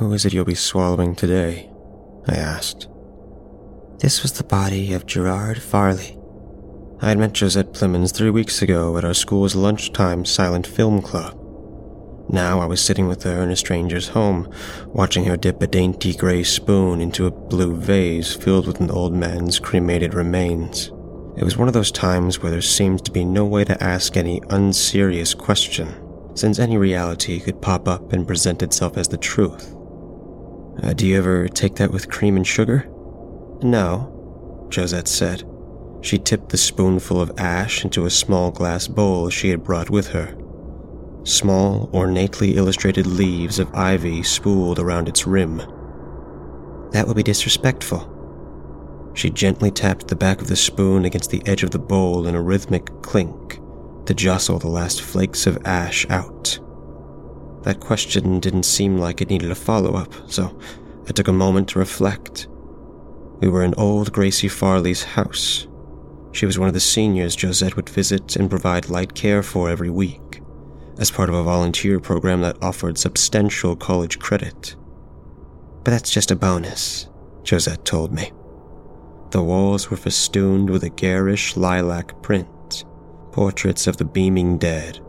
Who is it you'll be swallowing today? I asked. This was the body of Gerard Farley. I had met Josette Plemons three weeks ago at our school's lunchtime silent film club. Now I was sitting with her in a stranger's home, watching her dip a dainty gray spoon into a blue vase filled with an old man's cremated remains. It was one of those times where there seemed to be no way to ask any unserious question, since any reality could pop up and present itself as the truth. Uh, do you ever take that with cream and sugar? No, Josette said. She tipped the spoonful of ash into a small glass bowl she had brought with her. Small, ornately illustrated leaves of ivy spooled around its rim. That would be disrespectful. She gently tapped the back of the spoon against the edge of the bowl in a rhythmic clink to jostle the last flakes of ash out. That question didn't seem like it needed a follow up, so I took a moment to reflect. We were in old Gracie Farley's house. She was one of the seniors Josette would visit and provide light care for every week, as part of a volunteer program that offered substantial college credit. But that's just a bonus, Josette told me. The walls were festooned with a garish lilac print, portraits of the beaming dead,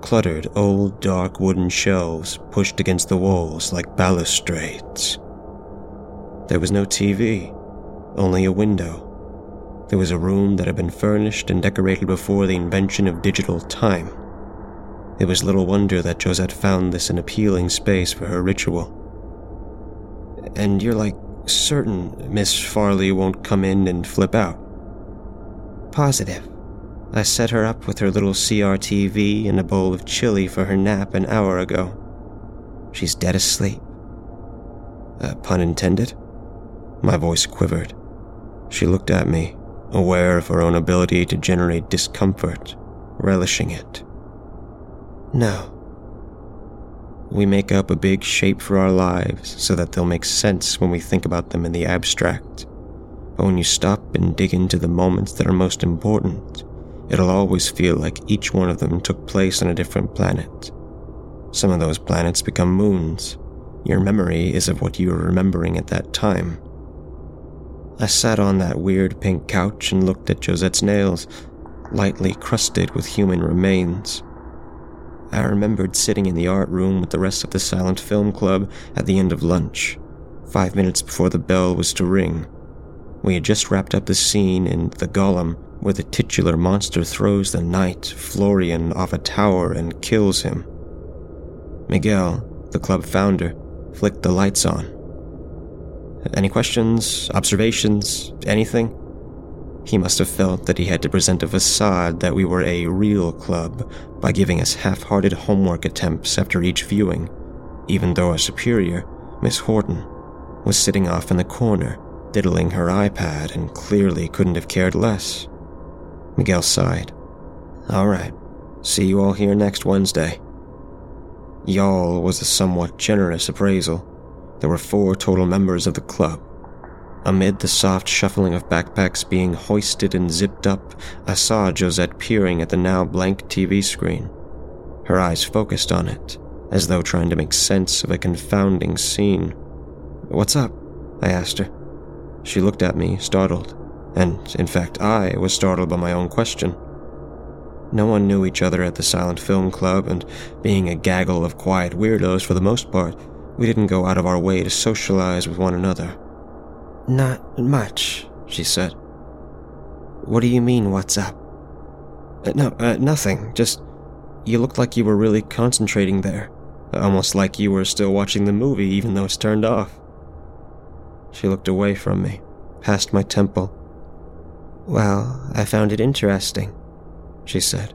cluttered old dark wooden shelves pushed against the walls like balustrades. There was no TV, only a window. There was a room that had been furnished and decorated before the invention of digital time. It was little wonder that Josette found this an appealing space for her ritual. And you're like certain Miss Farley won't come in and flip out? Positive. I set her up with her little CRTV and a bowl of chili for her nap an hour ago. She's dead asleep. Uh, pun intended? My voice quivered. She looked at me, aware of her own ability to generate discomfort, relishing it. No. We make up a big shape for our lives so that they'll make sense when we think about them in the abstract. But when you stop and dig into the moments that are most important, it'll always feel like each one of them took place on a different planet. Some of those planets become moons. Your memory is of what you are remembering at that time. I sat on that weird pink couch and looked at Josette's nails, lightly crusted with human remains. I remembered sitting in the art room with the rest of the silent film club at the end of lunch, five minutes before the bell was to ring. We had just wrapped up the scene in The Golem where the titular monster throws the knight, Florian, off a tower and kills him. Miguel, the club founder, flicked the lights on. Any questions, observations, anything? He must have felt that he had to present a facade that we were a real club by giving us half hearted homework attempts after each viewing, even though our superior, Miss Horton, was sitting off in the corner, diddling her iPad and clearly couldn't have cared less. Miguel sighed. All right, see you all here next Wednesday. Y'all was a somewhat generous appraisal. There were four total members of the club. Amid the soft shuffling of backpacks being hoisted and zipped up, I saw Josette peering at the now blank TV screen. Her eyes focused on it, as though trying to make sense of a confounding scene. What's up? I asked her. She looked at me, startled, and in fact, I was startled by my own question. No one knew each other at the Silent Film Club, and being a gaggle of quiet weirdos for the most part, we didn't go out of our way to socialize with one another. Not much, she said. What do you mean, what's up? Uh, no, uh, nothing. Just, you looked like you were really concentrating there. Almost like you were still watching the movie even though it's turned off. She looked away from me, past my temple. Well, I found it interesting, she said.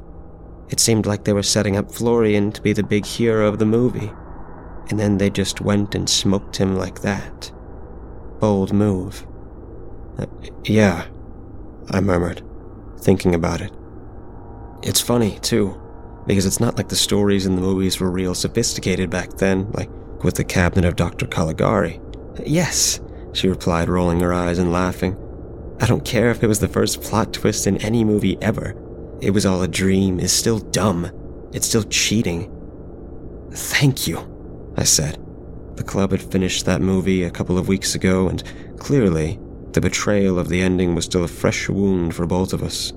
It seemed like they were setting up Florian to be the big hero of the movie, and then they just went and smoked him like that. Bold move. Uh, yeah, I murmured, thinking about it. It's funny, too, because it's not like the stories in the movies were real sophisticated back then, like with the cabinet of Dr. Caligari. Yes, she replied, rolling her eyes and laughing. I don't care if it was the first plot twist in any movie ever. It was all a dream, is still dumb. It's still cheating. Thank you, I said. The club had finished that movie a couple of weeks ago, and clearly, the betrayal of the ending was still a fresh wound for both of us.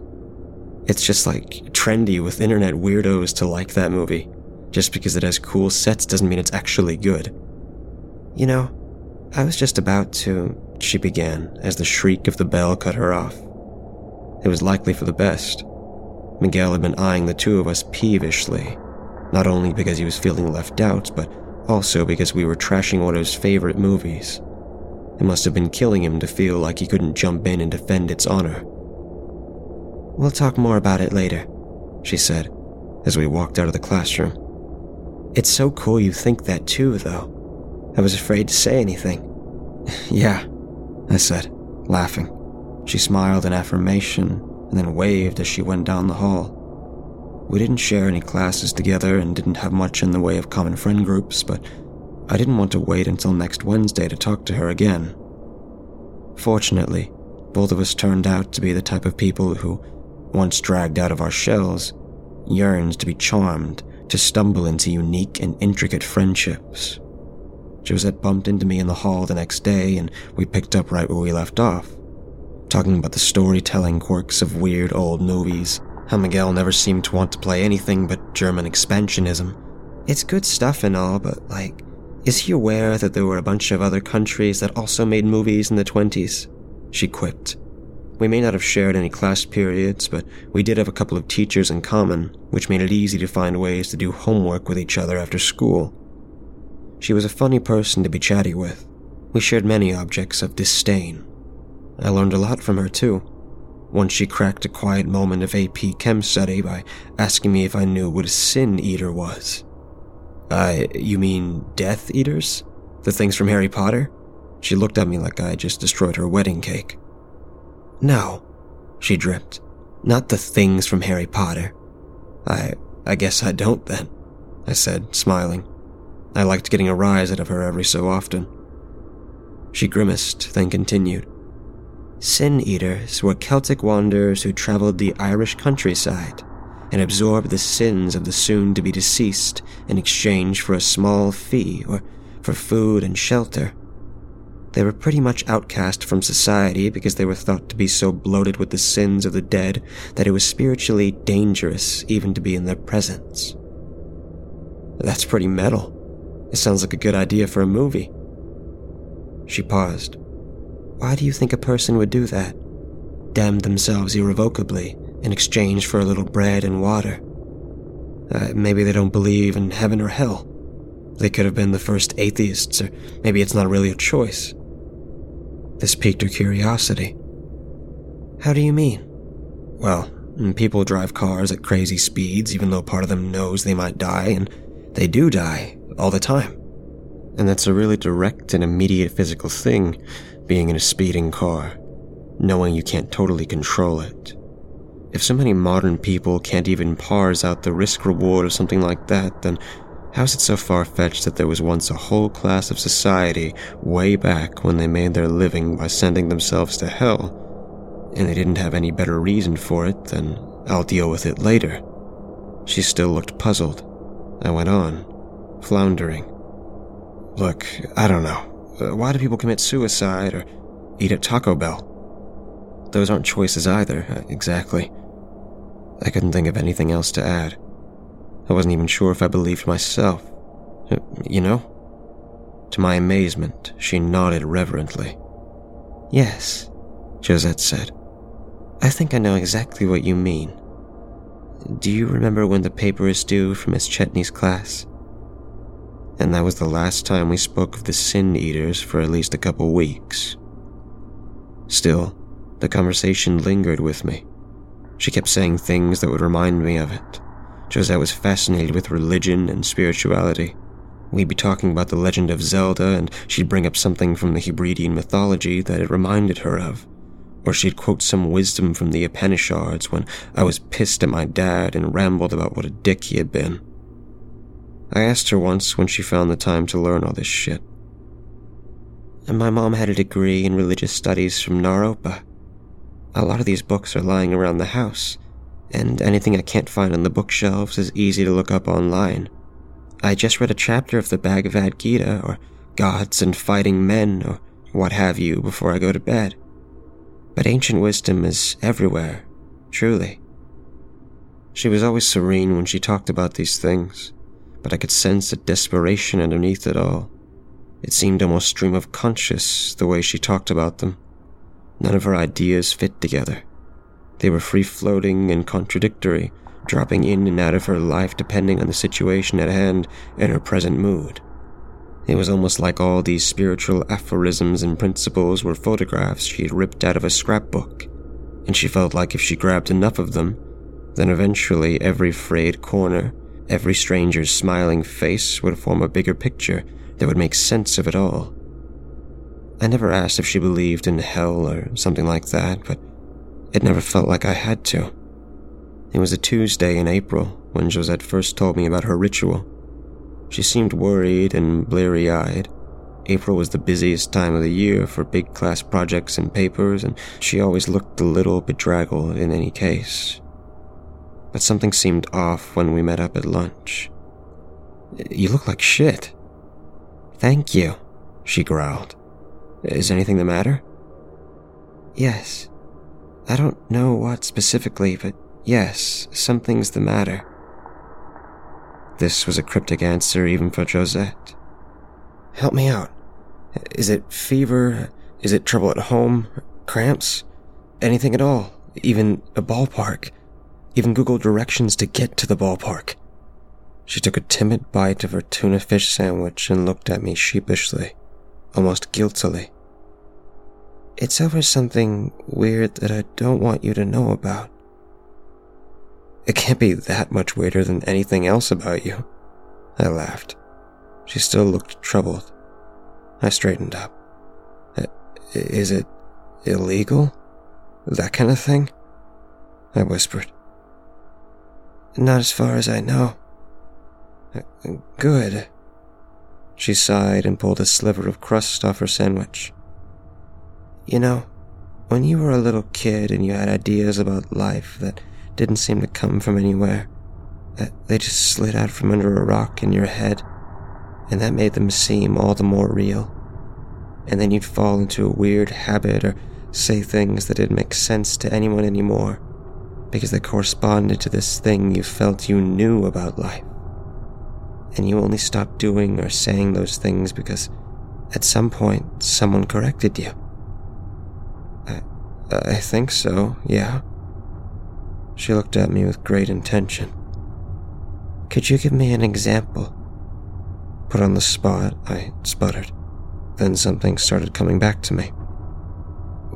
It's just like trendy with internet weirdos to like that movie. Just because it has cool sets doesn't mean it's actually good. You know, I was just about to, she began as the shriek of the bell cut her off. It was likely for the best. Miguel had been eyeing the two of us peevishly, not only because he was feeling left out, but also because we were trashing one of his favorite movies. It must have been killing him to feel like he couldn't jump in and defend its honor. We'll talk more about it later, she said as we walked out of the classroom. It's so cool you think that too, though. I was afraid to say anything. yeah, I said, laughing. She smiled in affirmation and then waved as she went down the hall. We didn't share any classes together and didn't have much in the way of common friend groups, but I didn't want to wait until next Wednesday to talk to her again. Fortunately, both of us turned out to be the type of people who, once dragged out of our shells, yearns to be charmed, to stumble into unique and intricate friendships. Josette bumped into me in the hall the next day, and we picked up right where we left off, talking about the storytelling quirks of weird old movies, how Miguel never seemed to want to play anything but German expressionism. It's good stuff and all, but like, is he aware that there were a bunch of other countries that also made movies in the 20s? She quipped. We may not have shared any class periods, but we did have a couple of teachers in common, which made it easy to find ways to do homework with each other after school. She was a funny person to be chatty with. We shared many objects of disdain. I learned a lot from her, too. Once she cracked a quiet moment of AP Chem study by asking me if I knew what a sin eater was. I, you mean Death Eaters? The things from Harry Potter? She looked at me like I just destroyed her wedding cake. No, she dripped. Not the things from Harry Potter. I, I guess I don't then, I said, smiling. I liked getting a rise out of her every so often. She grimaced, then continued. Sin Eaters were Celtic wanderers who traveled the Irish countryside and absorbed the sins of the soon to be deceased in exchange for a small fee or for food and shelter. They were pretty much outcast from society because they were thought to be so bloated with the sins of the dead that it was spiritually dangerous even to be in their presence. That's pretty metal. It sounds like a good idea for a movie. She paused. Why do you think a person would do that? Damn themselves irrevocably in exchange for a little bread and water. Uh, maybe they don't believe in heaven or hell. They could have been the first atheists, or maybe it's not really a choice. This piqued her curiosity. How do you mean? Well, people drive cars at crazy speeds, even though part of them knows they might die, and they do die all the time. And that's a really direct and immediate physical thing, being in a speeding car, knowing you can't totally control it. If so many modern people can't even parse out the risk reward of something like that, then how is it so far fetched that there was once a whole class of society way back when they made their living by sending themselves to hell, and they didn't have any better reason for it than I'll deal with it later? She still looked puzzled. I went on, floundering. Look, I don't know. Uh, why do people commit suicide or eat at Taco Bell? Those aren't choices either, uh, exactly. I couldn't think of anything else to add. I wasn't even sure if I believed myself. Uh, you know? To my amazement, she nodded reverently. Yes, Josette said. I think I know exactly what you mean. Do you remember when the paper is due for Miss Chetney's class? And that was the last time we spoke of the Sin Eaters for at least a couple weeks. Still, the conversation lingered with me. She kept saying things that would remind me of it. Josette was fascinated with religion and spirituality. We'd be talking about the legend of Zelda, and she'd bring up something from the Hebridean mythology that it reminded her of. Or she'd quote some wisdom from the Upanishads when I was pissed at my dad and rambled about what a dick he had been. I asked her once when she found the time to learn all this shit. And my mom had a degree in religious studies from Naropa. A lot of these books are lying around the house, and anything I can't find on the bookshelves is easy to look up online. I just read a chapter of the Bhagavad Gita, or gods and fighting men or what have you before I go to bed. But ancient wisdom is everywhere, truly. She was always serene when she talked about these things, but I could sense a desperation underneath it all. It seemed almost stream of conscious the way she talked about them. None of her ideas fit together. They were free floating and contradictory, dropping in and out of her life depending on the situation at hand and her present mood. It was almost like all these spiritual aphorisms and principles were photographs she had ripped out of a scrapbook, and she felt like if she grabbed enough of them, then eventually every frayed corner, every stranger's smiling face would form a bigger picture that would make sense of it all. I never asked if she believed in hell or something like that, but it never felt like I had to. It was a Tuesday in April when Josette first told me about her ritual. She seemed worried and bleary eyed. April was the busiest time of the year for big class projects and papers, and she always looked a little bedraggled in any case. But something seemed off when we met up at lunch. You look like shit. Thank you, she growled. Is anything the matter? Yes. I don't know what specifically, but yes, something's the matter. This was a cryptic answer even for Josette. Help me out. Is it fever? Is it trouble at home? Cramps? Anything at all? Even a ballpark? Even Google directions to get to the ballpark? She took a timid bite of her tuna fish sandwich and looked at me sheepishly, almost guiltily. It's over something weird that I don't want you to know about. It can't be that much weirder than anything else about you. I laughed. She still looked troubled. I straightened up. Is it illegal? That kind of thing? I whispered. Not as far as I know. Good. She sighed and pulled a sliver of crust off her sandwich. You know, when you were a little kid and you had ideas about life that didn't seem to come from anywhere, that they just slid out from under a rock in your head, and that made them seem all the more real. And then you'd fall into a weird habit or say things that didn't make sense to anyone anymore because they corresponded to this thing you felt you knew about life and you only stopped doing or saying those things because at some point someone corrected you. I, I think so, yeah. She looked at me with great intention. Could you give me an example? Put on the spot, I sputtered. Then something started coming back to me.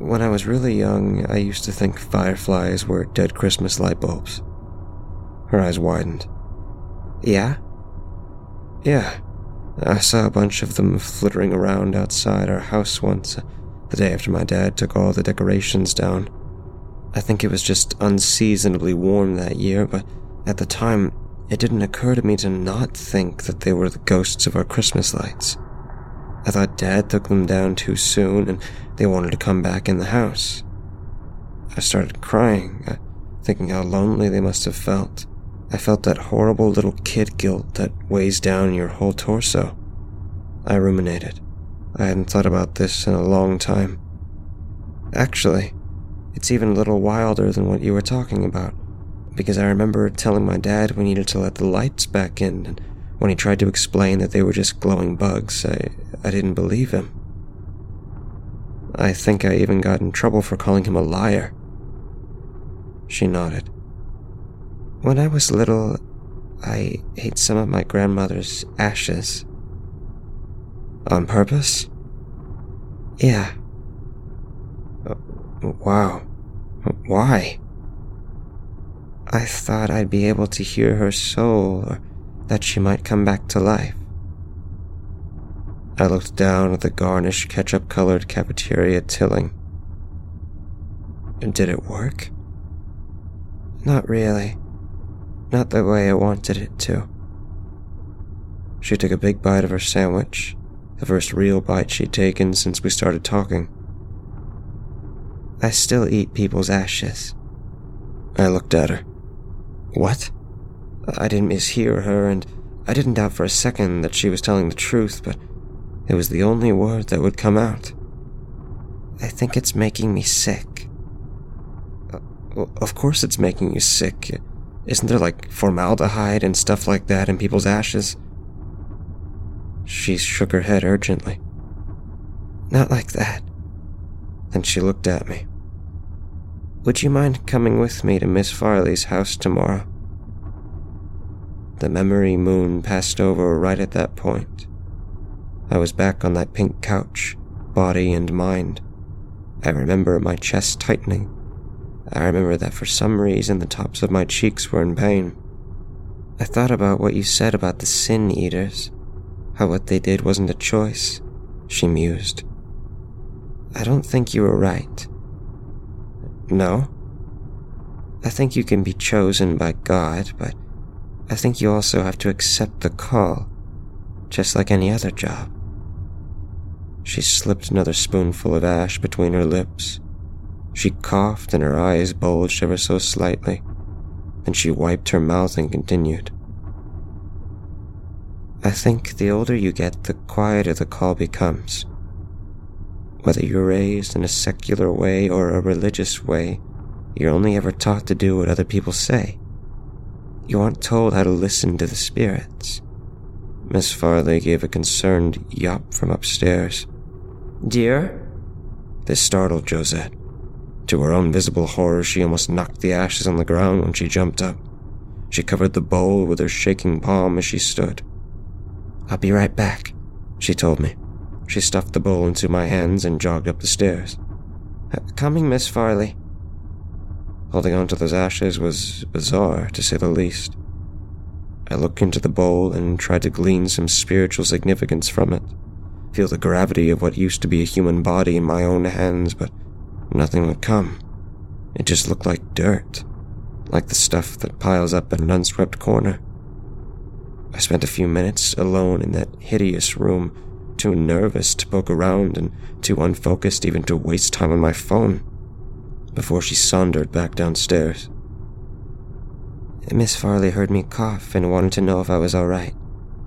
When I was really young, I used to think fireflies were dead Christmas light bulbs. Her eyes widened. Yeah? Yeah, I saw a bunch of them flittering around outside our house once, uh, the day after my dad took all the decorations down. I think it was just unseasonably warm that year, but at the time, it didn't occur to me to not think that they were the ghosts of our Christmas lights. I thought Dad took them down too soon and they wanted to come back in the house. I started crying, uh, thinking how lonely they must have felt. I felt that horrible little kid guilt that weighs down your whole torso. I ruminated. I hadn't thought about this in a long time. Actually, it's even a little wilder than what you were talking about, because I remember telling my dad we needed to let the lights back in, and when he tried to explain that they were just glowing bugs, I, I didn't believe him. I think I even got in trouble for calling him a liar. She nodded. When I was little, I ate some of my grandmother's ashes. On purpose? Yeah. Uh, wow. Why? I thought I'd be able to hear her soul, or that she might come back to life. I looked down at the garnished ketchup colored cafeteria tilling. And Did it work? Not really. Not the way I wanted it to. She took a big bite of her sandwich, the first real bite she'd taken since we started talking. I still eat people's ashes. I looked at her. What? I didn't mishear her, and I didn't doubt for a second that she was telling the truth, but It was the only word that would come out. I think it's making me sick. Uh, of course it's making you sick. Isn't there like formaldehyde and stuff like that in people's ashes? She shook her head urgently. Not like that. Then she looked at me. Would you mind coming with me to Miss Farley's house tomorrow? The memory moon passed over right at that point. I was back on that pink couch, body and mind. I remember my chest tightening. I remember that for some reason the tops of my cheeks were in pain. I thought about what you said about the sin eaters, how what they did wasn't a choice, she mused. I don't think you were right. No? I think you can be chosen by God, but I think you also have to accept the call, just like any other job. She slipped another spoonful of ash between her lips. She coughed and her eyes bulged ever so slightly. Then she wiped her mouth and continued. I think the older you get, the quieter the call becomes. Whether you're raised in a secular way or a religious way, you're only ever taught to do what other people say. You aren't told how to listen to the spirits. Miss Farley gave a concerned yop from upstairs. Dear? This startled Josette. To her own visible horror, she almost knocked the ashes on the ground when she jumped up. She covered the bowl with her shaking palm as she stood. I'll be right back, she told me. She stuffed the bowl into my hands and jogged up the stairs. Uh, coming, Miss Farley. Holding on to those ashes was bizarre, to say the least. I looked into the bowl and tried to glean some spiritual significance from it feel the gravity of what used to be a human body in my own hands, but nothing would come. It just looked like dirt, like the stuff that piles up in an unswept corner. I spent a few minutes alone in that hideous room, too nervous to poke around and too unfocused even to waste time on my phone, before she sauntered back downstairs. Miss Farley heard me cough and wanted to know if I was all right.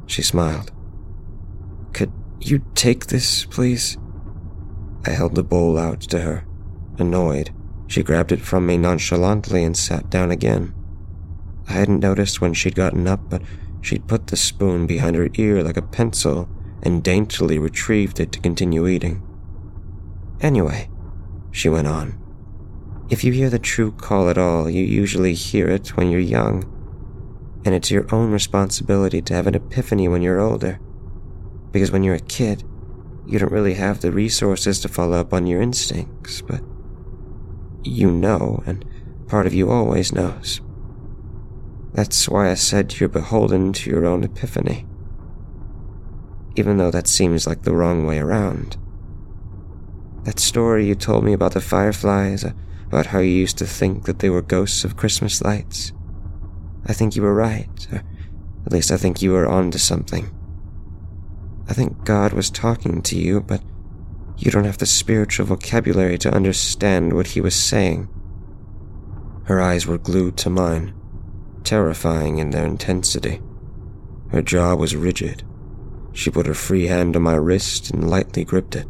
She smiled. Could you take this, please? I held the bowl out to her. Annoyed, she grabbed it from me nonchalantly and sat down again. I hadn't noticed when she'd gotten up, but she'd put the spoon behind her ear like a pencil and daintily retrieved it to continue eating. Anyway, she went on, if you hear the true call at all, you usually hear it when you're young, and it's your own responsibility to have an epiphany when you're older because when you're a kid, you don't really have the resources to follow up on your instincts, but you know, and part of you always knows. That's why I said you're beholden to your own epiphany. Even though that seems like the wrong way around. That story you told me about the fireflies, uh, about how you used to think that they were ghosts of Christmas lights. I think you were right, or at least I think you were onto something. I think God was talking to you, but you don't have the spiritual vocabulary to understand what he was saying. Her eyes were glued to mine, terrifying in their intensity. Her jaw was rigid. She put her free hand on my wrist and lightly gripped it.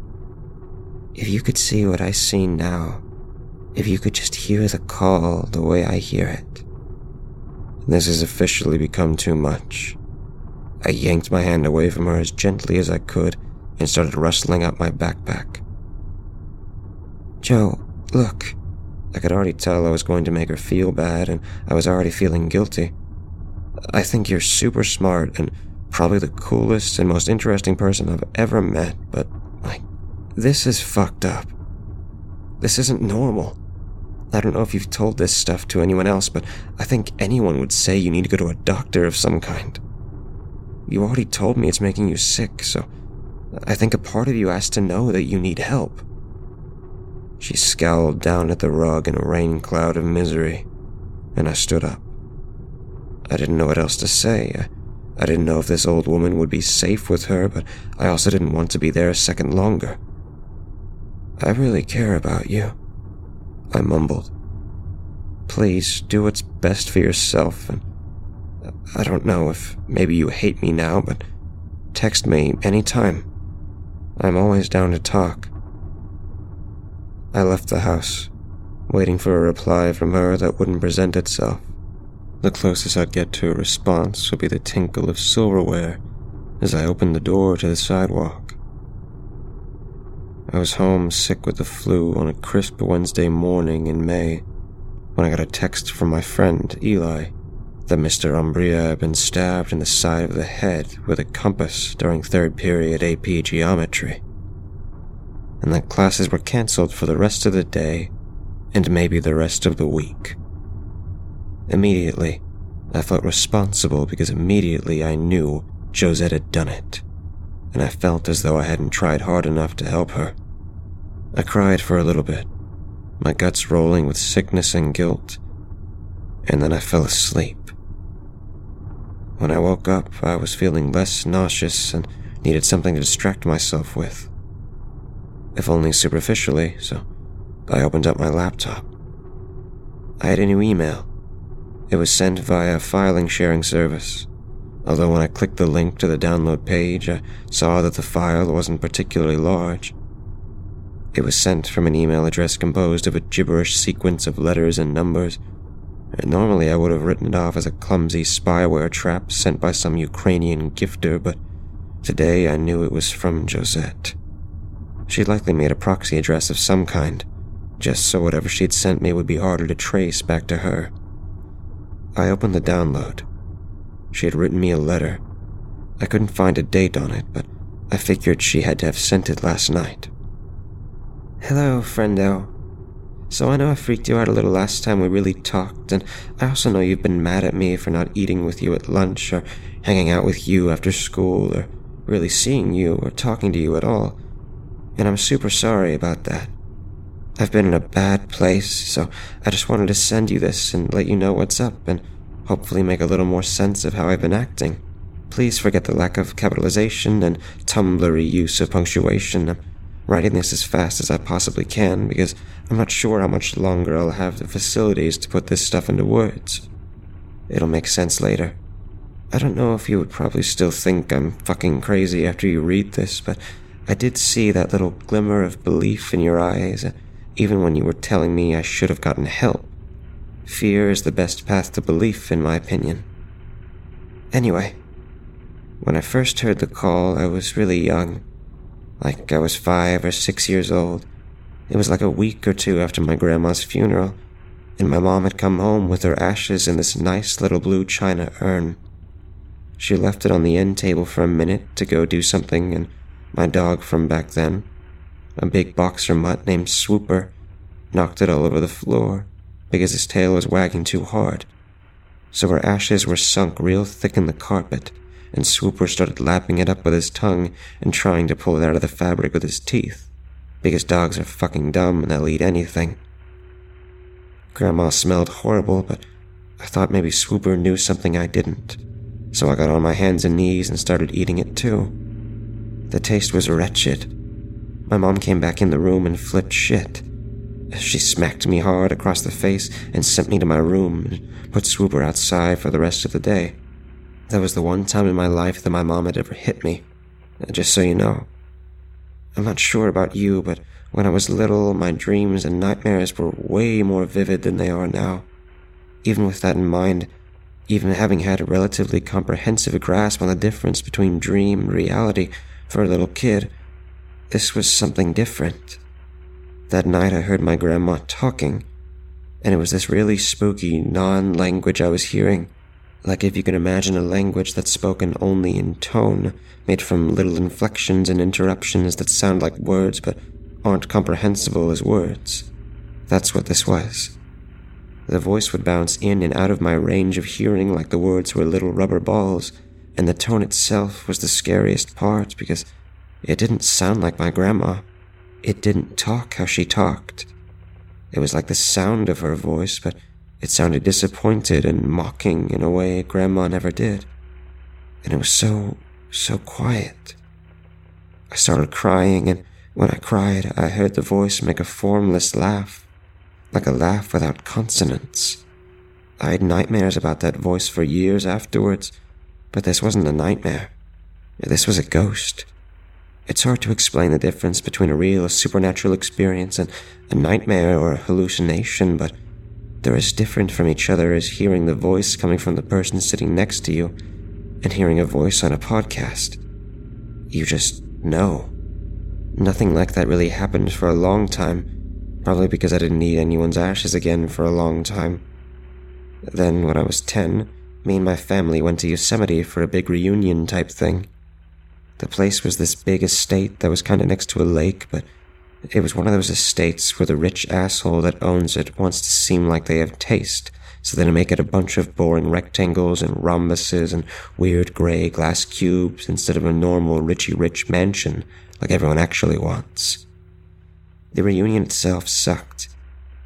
If you could see what I see now, if you could just hear the call the way I hear it. This has officially become too much. I yanked my hand away from her as gently as I could and started rustling out my backpack. Joe, look. I could already tell I was going to make her feel bad, and I was already feeling guilty. I think you're super smart and probably the coolest and most interesting person I've ever met, but, like, this is fucked up. This isn't normal. I don't know if you've told this stuff to anyone else, but I think anyone would say you need to go to a doctor of some kind. You already told me it's making you sick, so I think a part of you has to know that you need help. She scowled down at the rug in a rain cloud of misery, and I stood up. I didn't know what else to say. I, I didn't know if this old woman would be safe with her, but I also didn't want to be there a second longer. I really care about you, I mumbled. Please do what's best for yourself and I don't know if maybe you hate me now, but text me anytime. I'm always down to talk. I left the house, waiting for a reply from her that wouldn't present itself. The closest I'd get to a response would be the tinkle of silverware as I opened the door to the sidewalk. I was home sick with the flu on a crisp Wednesday morning in May when I got a text from my friend, Eli, that Mr. Umbria had been stabbed in the side of the head with a compass during third period AP geometry, and that classes were cancelled for the rest of the day and maybe the rest of the week. Immediately, I felt responsible because immediately I knew Josette had done it, and I felt as though I hadn't tried hard enough to help her. I cried for a little bit, my guts rolling with sickness and guilt, and then I fell asleep. When I woke up, I was feeling less nauseous and needed something to distract myself with. If only superficially, so I opened up my laptop. I had a new email. It was sent via a filing sharing service, although when I clicked the link to the download page, I saw that the file wasn't particularly large. It was sent from an email address composed of a gibberish sequence of letters and numbers and normally I would have written it off as a clumsy spyware trap sent by some Ukrainian gifter, but today I knew it was from Josette. She'd likely made a proxy address of some kind, just so whatever she'd sent me would be harder to trace back to her. I opened the download. She had written me a letter. I couldn't find a date on it, but I figured she had to have sent it last night. Hello, friendo. So I know I freaked you out a little last time we really talked, and I also know you've been mad at me for not eating with you at lunch, or hanging out with you after school, or really seeing you or talking to you at all. And I'm super sorry about that. I've been in a bad place, so I just wanted to send you this and let you know what's up, and hopefully make a little more sense of how I've been acting. Please forget the lack of capitalization and tumblery use of punctuation. I'm writing this as fast as I possibly can because I'm not sure how much longer I'll have the facilities to put this stuff into words. It'll make sense later. I don't know if you would probably still think I'm fucking crazy after you read this, but I did see that little glimmer of belief in your eyes, uh, even when you were telling me I should have gotten help. Fear is the best path to belief, in my opinion. Anyway, when I first heard the call, I was really young like I was five or six years old. It was like a week or two after my grandma's funeral, and my mom had come home with her ashes in this nice little blue china urn. She left it on the end table for a minute to go do something, and my dog from back then, a big boxer mutt named Swooper, knocked it all over the floor because his tail was wagging too hard. So her ashes were sunk real thick in the carpet, and Swooper started lapping it up with his tongue and trying to pull it out of the fabric with his teeth. Because dogs are fucking dumb and they'll eat anything. Grandma smelled horrible, but I thought maybe Swooper knew something I didn't. So I got on my hands and knees and started eating it too. The taste was wretched. My mom came back in the room and flipped shit. She smacked me hard across the face and sent me to my room and put Swooper outside for the rest of the day. That was the one time in my life that my mom had ever hit me. Uh, just so you know. I'm not sure about you, but when I was little, my dreams and nightmares were way more vivid than they are now. Even with that in mind, even having had a relatively comprehensive grasp on the difference between dream and reality for a little kid, this was something different. That night I heard my grandma talking, and it was this really spooky non language I was hearing like if you can imagine a language that's spoken only in tone, made from little inflections and interruptions that sound like words but aren't comprehensible as words. That's what this was. The voice would bounce in and out of my range of hearing like the words were little rubber balls, and the tone itself was the scariest part because it didn't sound like my grandma. It didn't talk how she talked. It was like the sound of her voice, but it sounded disappointed and mocking in a way Grandma never did. And it was so, so quiet. I started crying, and when I cried, I heard the voice make a formless laugh, like a laugh without consonants. I had nightmares about that voice for years afterwards, but this wasn't a nightmare. This was a ghost. It's hard to explain the difference between a real supernatural experience and a nightmare or a hallucination, but they're as different from each other as hearing the voice coming from the person sitting next to you and hearing a voice on a podcast. You just know. Nothing like that really happened for a long time, probably because I didn't need anyone's ashes again for a long time. Then, when I was 10, me and my family went to Yosemite for a big reunion type thing. The place was this big estate that was kind of next to a lake, but it was one of those estates where the rich asshole that owns it wants to seem like they have taste, so they make it a bunch of boring rectangles and rhombuses and weird gray glass cubes instead of a normal richy rich mansion like everyone actually wants. The reunion itself sucked.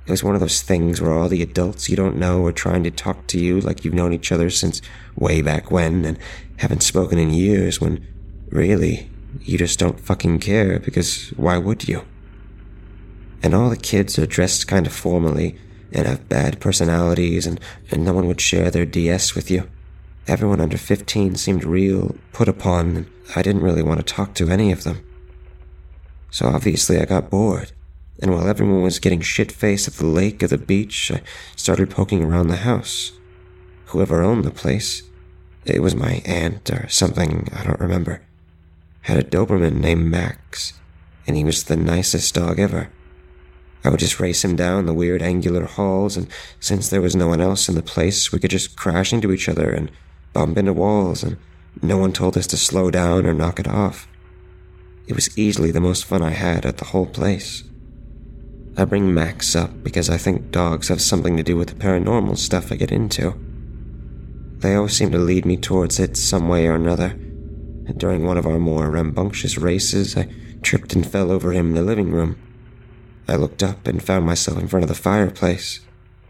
It was one of those things where all the adults you don't know are trying to talk to you like you've known each other since way back when and haven't spoken in years when Really, you just don't fucking care because why would you? And all the kids are dressed kind of formally and have bad personalities, and, and no one would share their DS with you. Everyone under 15 seemed real put upon, and I didn't really want to talk to any of them. So obviously I got bored, and while everyone was getting shit faced at the lake or the beach, I started poking around the house. Whoever owned the place, it was my aunt or something, I don't remember had a Doberman named Max, and he was the nicest dog ever. I would just race him down the weird angular halls, and since there was no one else in the place, we could just crash into each other and bump into walls, and no one told us to slow down or knock it off. It was easily the most fun I had at the whole place. I bring Max up because I think dogs have something to do with the paranormal stuff I get into. They always seem to lead me towards it some way or another during one of our more rambunctious races, I tripped and fell over him in the living room. I looked up and found myself in front of the fireplace.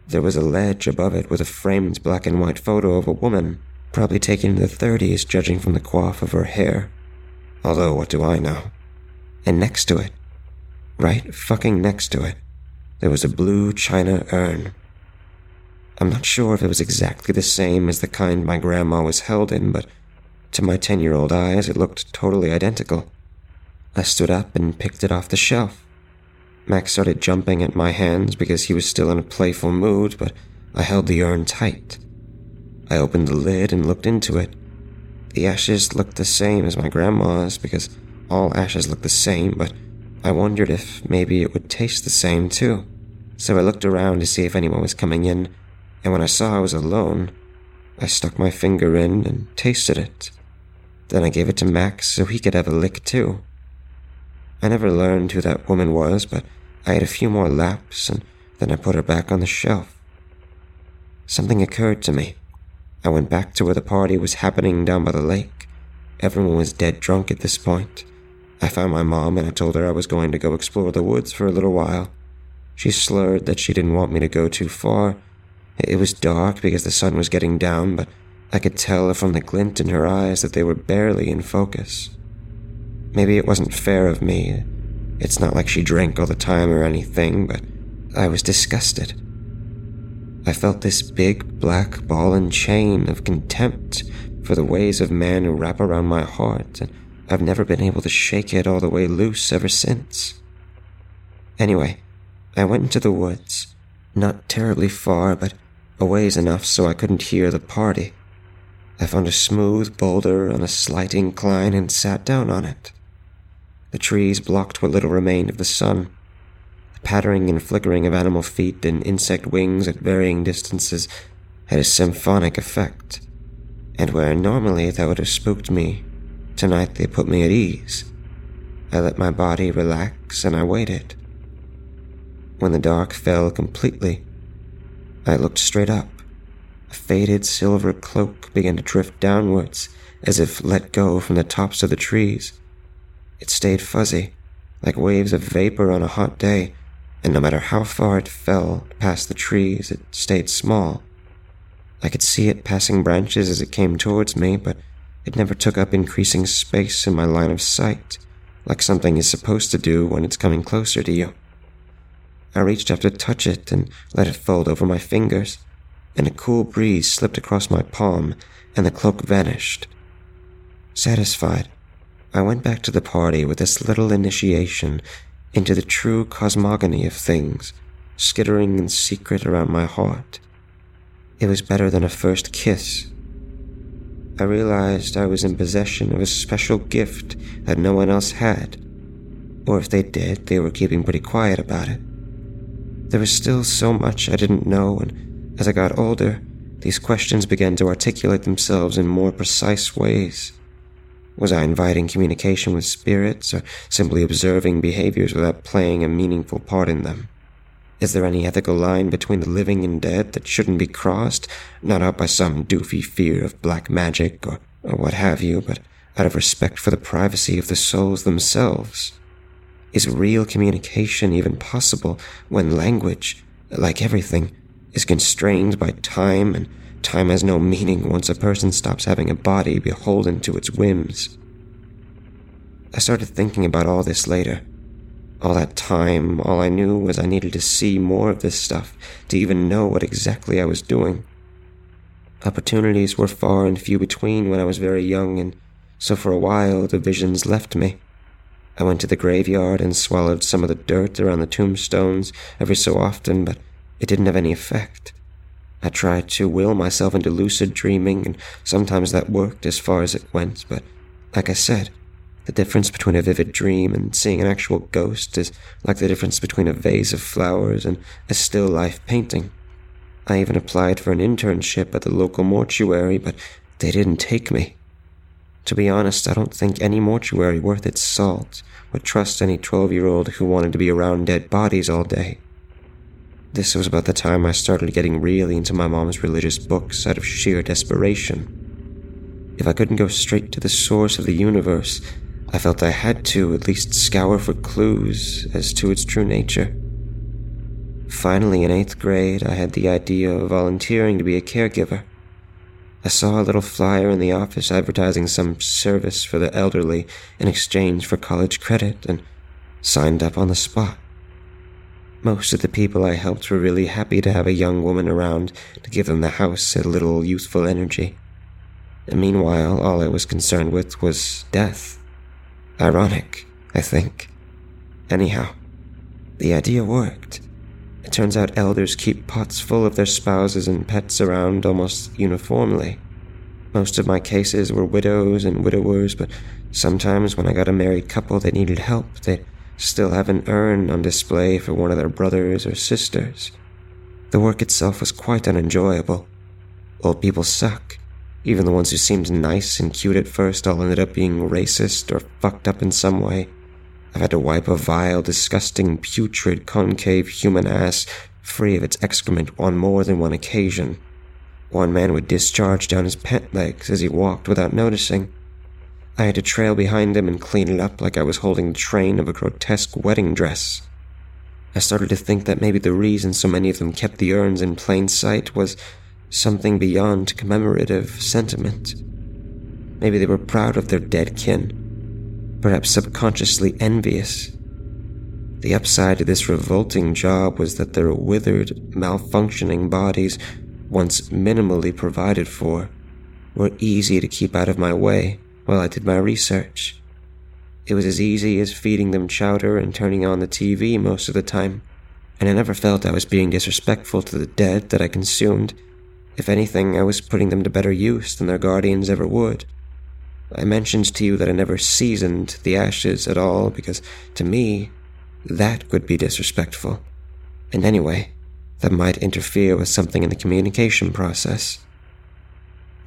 There was a ledge above it with a framed black and white photo of a woman, probably taken in the 30s, judging from the coif of her hair. Although, what do I know? And next to it, right fucking next to it, there was a blue china urn. I'm not sure if it was exactly the same as the kind my grandma was held in, but to my 10 year old eyes, it looked totally identical. I stood up and picked it off the shelf. Max started jumping at my hands because he was still in a playful mood, but I held the urn tight. I opened the lid and looked into it. The ashes looked the same as my grandma's because all ashes look the same, but I wondered if maybe it would taste the same too. So I looked around to see if anyone was coming in, and when I saw I was alone, I stuck my finger in and tasted it. Then I gave it to Max so he could have a lick too. I never learned who that woman was, but I had a few more laps and then I put her back on the shelf. Something occurred to me. I went back to where the party was happening down by the lake. Everyone was dead drunk at this point. I found my mom and I told her I was going to go explore the woods for a little while. She slurred that she didn't want me to go too far. It was dark because the sun was getting down, but I could tell from the glint in her eyes that they were barely in focus. Maybe it wasn't fair of me. It's not like she drank all the time or anything, but I was disgusted. I felt this big black ball and chain of contempt for the ways of man who wrap around my heart, and I've never been able to shake it all the way loose ever since. Anyway, I went into the woods, not terribly far, but a ways enough so I couldn't hear the party. I found a smooth boulder on a slight incline and sat down on it. The trees blocked what little remained of the sun. The pattering and flickering of animal feet and insect wings at varying distances had a symphonic effect, and where normally that would have spooked me, tonight they put me at ease. I let my body relax and I waited. When the dark fell completely, I looked straight up. A faded silver cloak began to drift downwards, as if let go from the tops of the trees. It stayed fuzzy, like waves of vapor on a hot day, and no matter how far it fell past the trees, it stayed small. I could see it passing branches as it came towards me, but it never took up increasing space in my line of sight, like something is supposed to do when it's coming closer to you. I reached up to touch it and let it fold over my fingers and a cool breeze slipped across my palm, and the cloak vanished. Satisfied, I went back to the party with this little initiation into the true cosmogony of things, skittering in secret around my heart. It was better than a first kiss. I realized I was in possession of a special gift that no one else had. Or if they did, they were keeping pretty quiet about it. There was still so much I didn't know, and as I got older, these questions began to articulate themselves in more precise ways. Was I inviting communication with spirits, or simply observing behaviors without playing a meaningful part in them? Is there any ethical line between the living and dead that shouldn't be crossed, not out by some doofy fear of black magic or, or what have you, but out of respect for the privacy of the souls themselves? Is real communication even possible when language, like everything, is constrained by time and time has no meaning once a person stops having a body beholden to its whims? I started thinking about all this later all that time, all I knew was I needed to see more of this stuff to even know what exactly I was doing. Opportunities were far and few between when I was very young, and so for a while the visions left me. I went to the graveyard and swallowed some of the dirt around the tombstones every so often, but it didn't have any effect. I tried to will myself into lucid dreaming, and sometimes that worked as far as it went, but like I said, the difference between a vivid dream and seeing an actual ghost is like the difference between a vase of flowers and a still life painting. I even applied for an internship at the local mortuary, but they didn't take me. To be honest, I don't think any mortuary worth its salt would trust any 12 year old who wanted to be around dead bodies all day. This was about the time I started getting really into my mom's religious books out of sheer desperation. If I couldn't go straight to the source of the universe, I felt I had to at least scour for clues as to its true nature. Finally, in eighth grade, I had the idea of volunteering to be a caregiver. I saw a little flyer in the office advertising some service for the elderly in exchange for college credit and signed up on the spot. Most of the people I helped were really happy to have a young woman around to give them the house a little youthful energy. And meanwhile, all I was concerned with was death. Ironic, I think. Anyhow, the idea worked. It turns out elders keep pots full of their spouses and pets around almost uniformly. Most of my cases were widows and widowers, but sometimes when I got a married couple that needed help, they'd still have an urn on display for one of their brothers or sisters. The work itself was quite unenjoyable. Old people suck, even the ones who seemed nice and cute at first all ended up being racist or fucked up in some way. I've had to wipe a vile, disgusting, putrid, concave human ass free of its excrement on more than one occasion. One man would discharge down his pant legs as he walked without noticing. I had to trail behind him and clean it up like I was holding the train of a grotesque wedding dress. I started to think that maybe the reason so many of them kept the urns in plain sight was something beyond commemorative sentiment. Maybe they were proud of their dead kin, perhaps subconsciously envious. The upside to this revolting job was that their withered, malfunctioning bodies, once minimally provided for, were easy to keep out of my way while I did my research. It was as easy as feeding them chowder and turning on the TV most of the time, and I never felt I was being disrespectful to the dead that I consumed if anything, I was putting them to better use than their guardians ever would. I mentioned to you that I never seasoned the ashes at all because, to me, that would be disrespectful. And anyway, that might interfere with something in the communication process.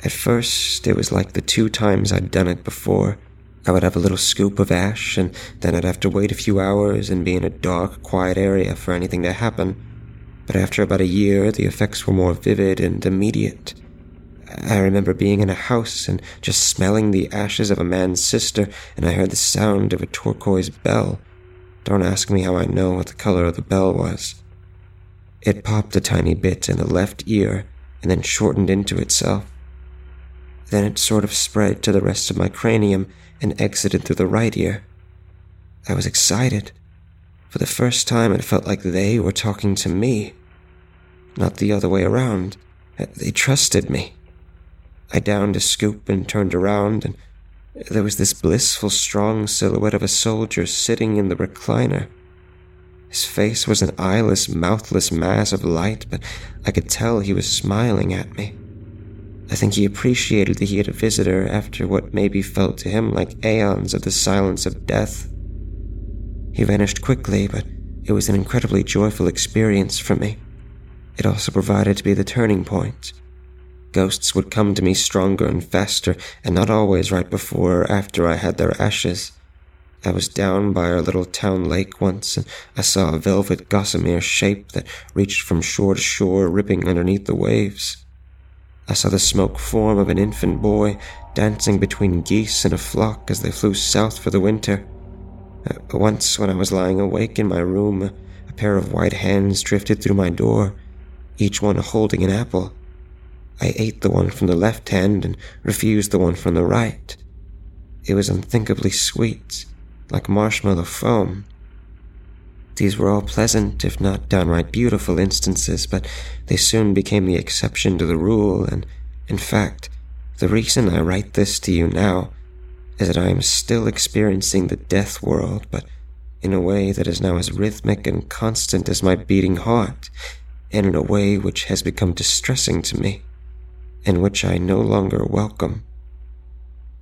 At first, it was like the two times I'd done it before. I would have a little scoop of ash, and then I'd have to wait a few hours and be in a dark, quiet area for anything to happen but after about a year, the effects were more vivid and immediate. I remember being in a house and just smelling the ashes of a man's sister, and I heard the sound of a turquoise bell. Don't ask me how I know what the color of the bell was. It popped a tiny bit in the left ear and then shortened into itself. Then it sort of spread to the rest of my cranium and exited through the right ear. I was excited. For the first time, it felt like they were talking to me, not the other way around. Uh, they trusted me. I downed a scoop and turned around, and there was this blissful, strong silhouette of a soldier sitting in the recliner. His face was an eyeless, mouthless mass of light, but I could tell he was smiling at me. I think he appreciated that he had a visitor after what maybe felt to him like aeons of the silence of death. He vanished quickly, but it was an incredibly joyful experience for me. It also provided to be the turning point. Ghosts would come to me stronger and faster, and not always right before or after I had their ashes. I was down by our little town lake once, and I saw a velvet gossamer shape that reached from shore to shore, ripping underneath the waves. I saw the smoke form of an infant boy dancing between geese in a flock as they flew south for the winter. Uh, once, when I was lying awake in my room, a pair of white hands drifted through my door, each one holding an apple. I ate the one from the left hand and refused the one from the right. It was unthinkably sweet like marshmallow foam. These were all pleasant, if not downright beautiful instances, but they soon became the exception to the rule, and, in fact, the reason I write this to you now is that I am still experiencing the death world, but in a way that is now as rhythmic and constant as my beating heart, and in a way which has become distressing to me, and which I no longer welcome.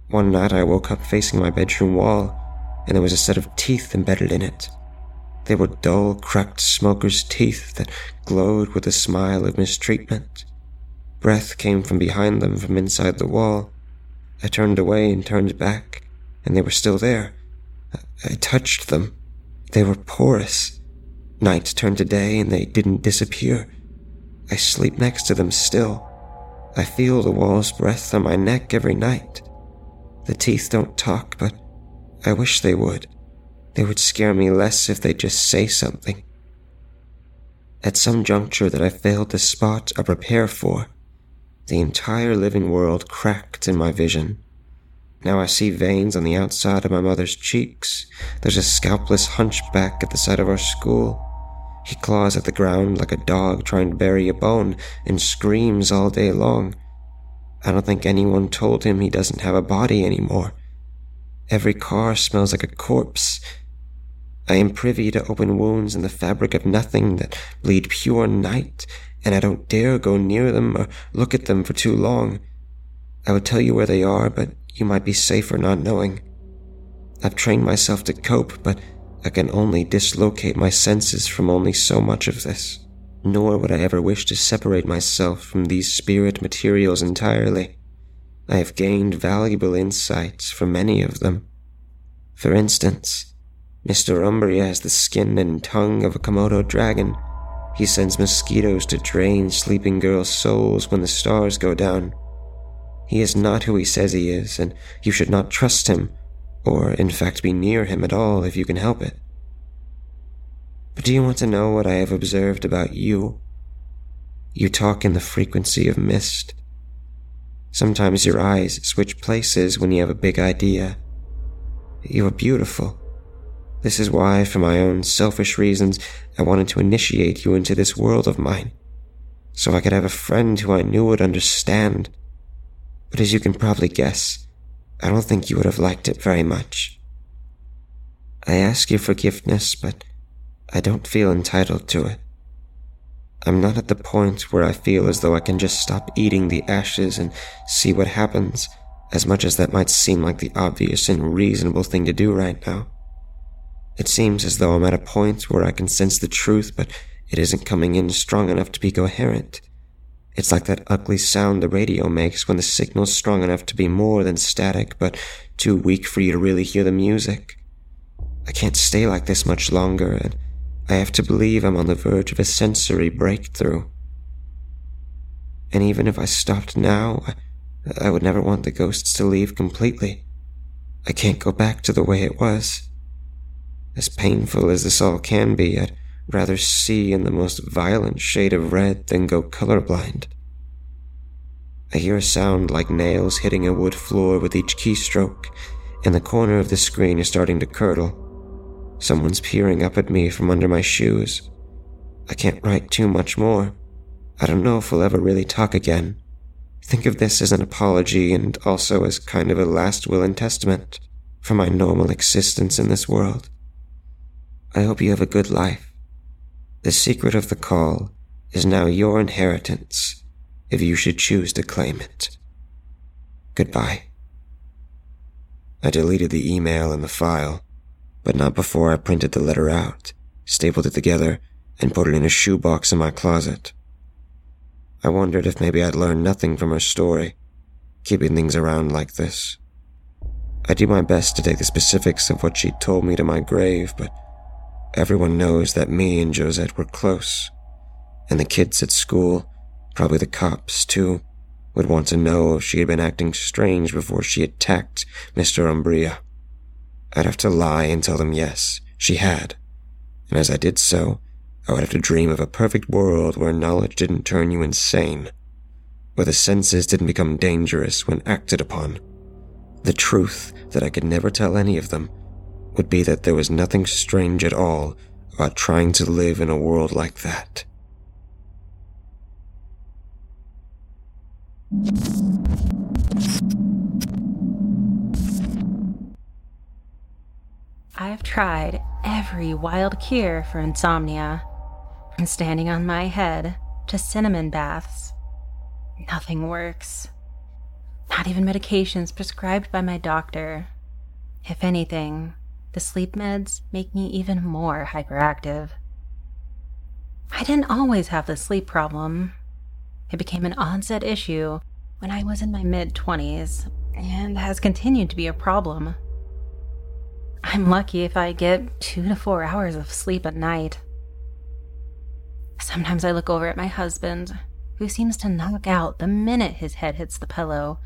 One night I woke up facing my bedroom wall, and there was a set of teeth embedded in it. They were dull, cracked smoker's teeth that glowed with a smile of mistreatment. Breath came from behind them from inside the wall. I turned away and turned back, and they were still there. I touched them. They were porous. Night turned to day, and they didn't disappear. I sleep next to them still. I feel the wall's breath on my neck every night. The teeth don't talk, but I wish they would. They would scare me less if they'd just say something. At some juncture that I failed to spot or prepare for, the entire living world cracked in my vision. Now I see veins on the outside of my mother's cheeks. There's a scalpless hunchback at the side of our school. He claws at the ground like a dog trying to bury a bone and screams all day long. I don't think anyone told him he doesn't have a body anymore. Every car smells like a corpse. I am privy to open wounds in the fabric of nothing that bleed pure night, and I don't dare go near them or look at them for too long. I would tell you where they are, but you might be safer not knowing. I've trained myself to cope, but I can only dislocate my senses from only so much of this. Nor would I ever wish to separate myself from these spirit materials entirely. I have gained valuable insights from many of them. For instance, Mr. Umbria has the skin and tongue of a Komodo dragon. He sends mosquitoes to drain sleeping girls' souls when the stars go down. He is not who he says he is, and you should not trust him, or in fact be near him at all if you can help it. But do you want to know what I have observed about you? You talk in the frequency of mist. Sometimes your eyes switch places when you have a big idea. You are beautiful. This is why, for my own selfish reasons, I wanted to initiate you into this world of mine, so I could have a friend who I knew would understand. But as you can probably guess, I don't think you would have liked it very much. I ask your forgiveness, but I don't feel entitled to it. I'm not at the point where I feel as though I can just stop eating the ashes and see what happens, as much as that might seem like the obvious and reasonable thing to do right now. It seems as though I'm at a point where I can sense the truth, but it isn't coming in strong enough to be coherent. It's like that ugly sound the radio makes when the signal's strong enough to be more than static, but too weak for you to really hear the music. I can't stay like this much longer, and I have to believe I'm on the verge of a sensory breakthrough. And even if I stopped now, I, would never want the ghosts to leave completely. I can't go back to the way it was. As painful as this all can be, I'd rather see in the most violent shade of red than go colorblind. I hear a sound like nails hitting a wood floor with each keystroke, and the corner of the screen is starting to curdle. Someone's peering up at me from under my shoes. I can't write too much more. I don't know if we'll ever really talk again. Think of this as an apology and also as kind of a last will and testament for my normal existence in this world. I hope you have a good life. The secret of the call is now your inheritance if you should choose to claim it. Goodbye. I deleted the email and the file, but not before I printed the letter out, stapled it together, and put it in a shoebox in my closet. I wondered if maybe I'd learned nothing from her story, keeping things around like this. I do my best to take the specifics of what she told me to my grave, but everyone knows that me and Josette were close. And the kids at school, probably the cops too, would want to know if she had been acting strange before she attacked Mr. Umbria. I'd have to lie and tell them yes, she had. And as I did so, I would have to dream of a perfect world where knowledge didn't turn you insane, where the senses didn't become dangerous when acted upon. The truth that I could never tell any of them would be that there was nothing strange at all about trying to live in a world like that. I've tried every wild cure for insomnia, from standing on my head to cinnamon baths. Nothing works. Not even medications prescribed by my doctor. If anything, the sleep meds make me even more hyperactive. I didn't always have the sleep problem. It became an onset issue when I was in my mid 20s and has continued to be a problem. I'm lucky if I get two to four hours of sleep at night. Sometimes I look over at my husband, who seems to knock out the minute his head hits the pillow,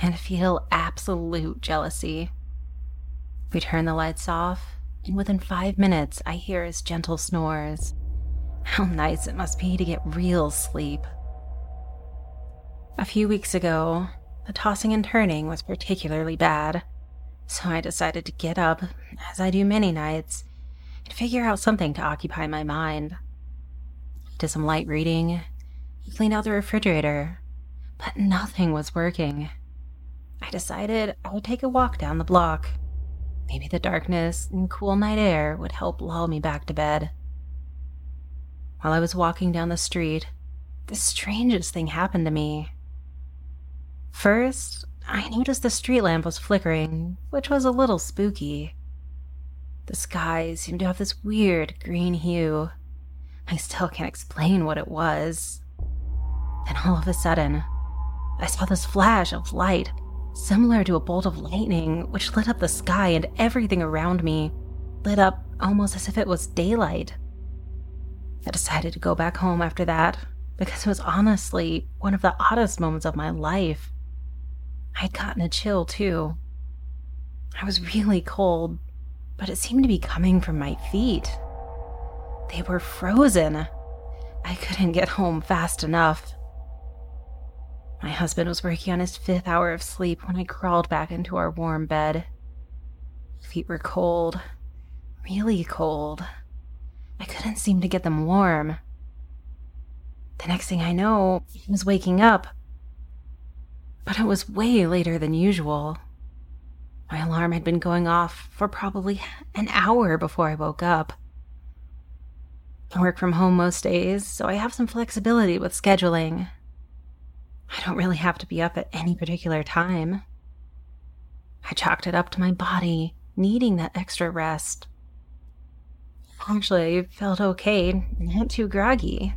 and feel absolute jealousy. We turn the lights off, and within five minutes, I hear his gentle snores. How nice it must be to get real sleep. A few weeks ago, the tossing and turning was particularly bad so I decided to get up, as I do many nights, and figure out something to occupy my mind. I Did some light reading, cleaned out the refrigerator, but nothing was working. I decided I would take a walk down the block. Maybe the darkness and cool night air would help lull me back to bed. While I was walking down the street, the strangest thing happened to me. First, I noticed the street lamp was flickering, which was a little spooky. The sky seemed to have this weird green hue. I still can't explain what it was. Then all of a sudden, I saw this flash of light, similar to a bolt of lightning, which lit up the sky and everything around me, lit up almost as if it was daylight. I decided to go back home after that because it was honestly one of the oddest moments of my life. I'd gotten a chill too. I was really cold, but it seemed to be coming from my feet. They were frozen. I couldn't get home fast enough. My husband was working on his fifth hour of sleep when I crawled back into our warm bed. Feet were cold, really cold. I couldn't seem to get them warm. The next thing I know, he was waking up but it was way later than usual. My alarm had been going off for probably an hour before I woke up. I work from home most days, so I have some flexibility with scheduling. I don't really have to be up at any particular time. I chalked it up to my body needing that extra rest. Actually, I felt okay, not too groggy.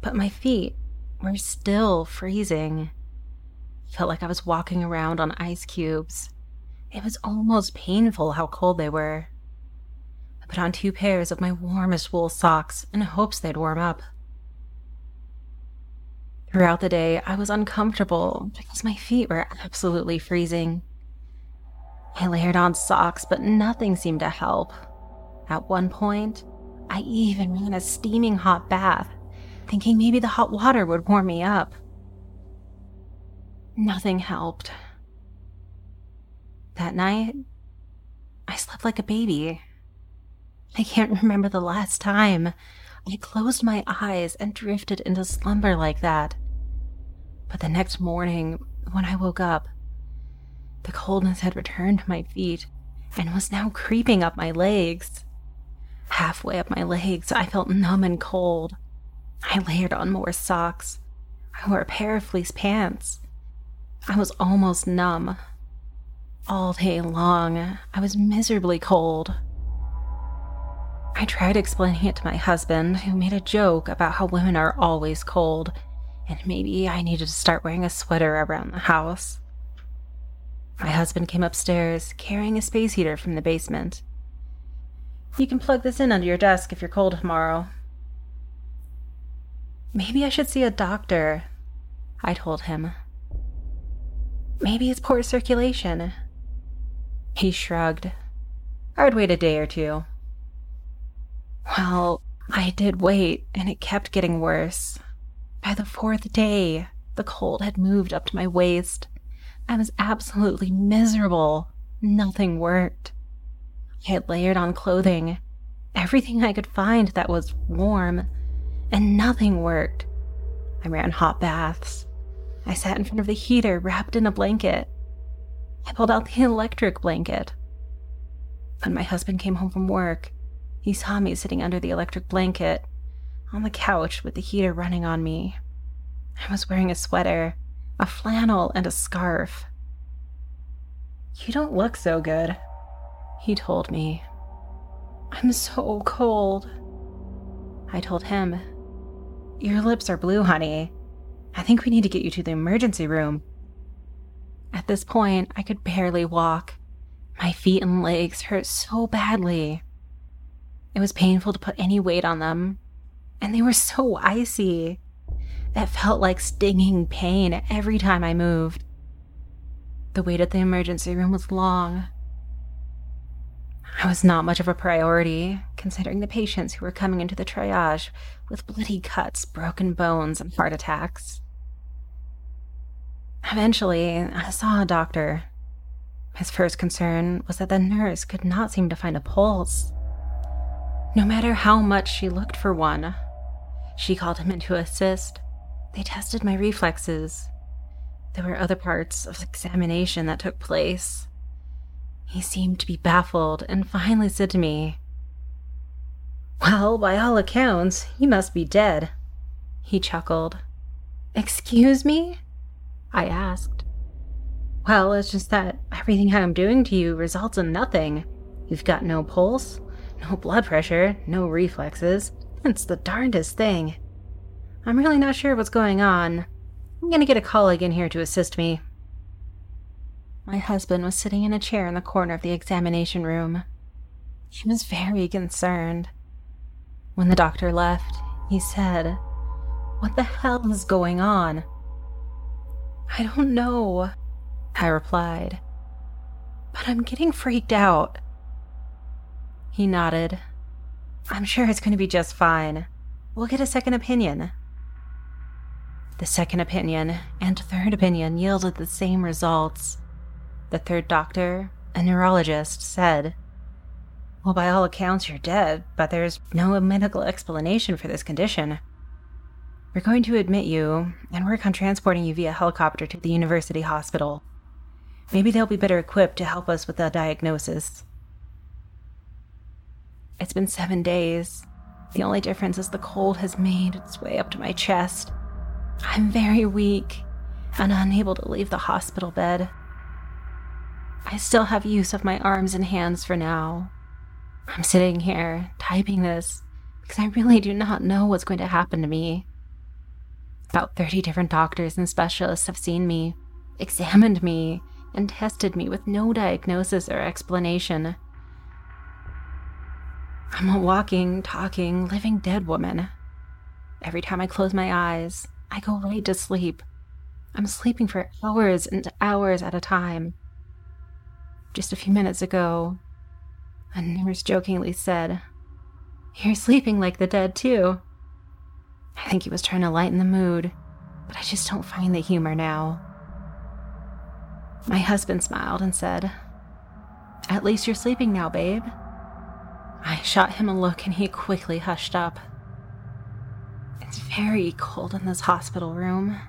But my feet were still freezing. Felt like I was walking around on ice cubes. It was almost painful how cold they were. I put on two pairs of my warmest wool socks in hopes they'd warm up. Throughout the day, I was uncomfortable because my feet were absolutely freezing. I layered on socks, but nothing seemed to help. At one point, I even ran a steaming hot bath, thinking maybe the hot water would warm me up. Nothing helped. That night, I slept like a baby. I can't remember the last time I closed my eyes and drifted into slumber like that. But the next morning, when I woke up, the coldness had returned to my feet and was now creeping up my legs. Halfway up my legs, I felt numb and cold. I layered on more socks. I wore a pair of fleece pants. I was almost numb. All day long, I was miserably cold. I tried explaining it to my husband, who made a joke about how women are always cold, and maybe I needed to start wearing a sweater around the house. My husband came upstairs carrying a space heater from the basement. You can plug this in under your desk if you're cold tomorrow. Maybe I should see a doctor, I told him. Maybe it's poor circulation. He shrugged. I would wait a day or two. Well, I did wait, and it kept getting worse. By the fourth day, the cold had moved up to my waist. I was absolutely miserable. Nothing worked. I had layered on clothing, everything I could find that was warm, and nothing worked. I ran hot baths. I sat in front of the heater wrapped in a blanket. I pulled out the electric blanket. When my husband came home from work, he saw me sitting under the electric blanket on the couch with the heater running on me. I was wearing a sweater, a flannel, and a scarf. You don't look so good, he told me. I'm so cold. I told him, Your lips are blue, honey. I think we need to get you to the emergency room. At this point, I could barely walk. My feet and legs hurt so badly. It was painful to put any weight on them, and they were so icy. It felt like stinging pain every time I moved. The wait at the emergency room was long. I was not much of a priority, considering the patients who were coming into the triage with bloody cuts, broken bones, and heart attacks. Eventually, I saw a doctor. His first concern was that the nurse could not seem to find a pulse. No matter how much she looked for one, she called him in to assist. They tested my reflexes. There were other parts of the examination that took place. He seemed to be baffled and finally said to me, Well, by all accounts, he must be dead. He chuckled. Excuse me? I asked. Well, it's just that everything I'm doing to you results in nothing. You've got no pulse, no blood pressure, no reflexes. It's the darndest thing. I'm really not sure what's going on. I'm gonna get a colleague in here to assist me. My husband was sitting in a chair in the corner of the examination room. He was very concerned. When the doctor left, he said, What the hell is going on? I don't know, I replied. But I'm getting freaked out. He nodded. I'm sure it's going to be just fine. We'll get a second opinion. The second opinion and third opinion yielded the same results. The third doctor, a neurologist, said, Well, by all accounts, you're dead, but there's no medical explanation for this condition. We're going to admit you and work on transporting you via helicopter to the university hospital. Maybe they'll be better equipped to help us with the diagnosis. It's been seven days. The only difference is the cold has made its way up to my chest. I'm very weak and unable to leave the hospital bed. I still have use of my arms and hands for now. I'm sitting here typing this because I really do not know what's going to happen to me. About 30 different doctors and specialists have seen me, examined me, and tested me with no diagnosis or explanation. I'm a walking, talking, living dead woman. Every time I close my eyes, I go right to sleep. I'm sleeping for hours and hours at a time. Just a few minutes ago, a nurse jokingly said, You're sleeping like the dead, too. I think he was trying to lighten the mood, but I just don't find the humor now. My husband smiled and said, At least you're sleeping now, babe. I shot him a look and he quickly hushed up. It's very cold in this hospital room.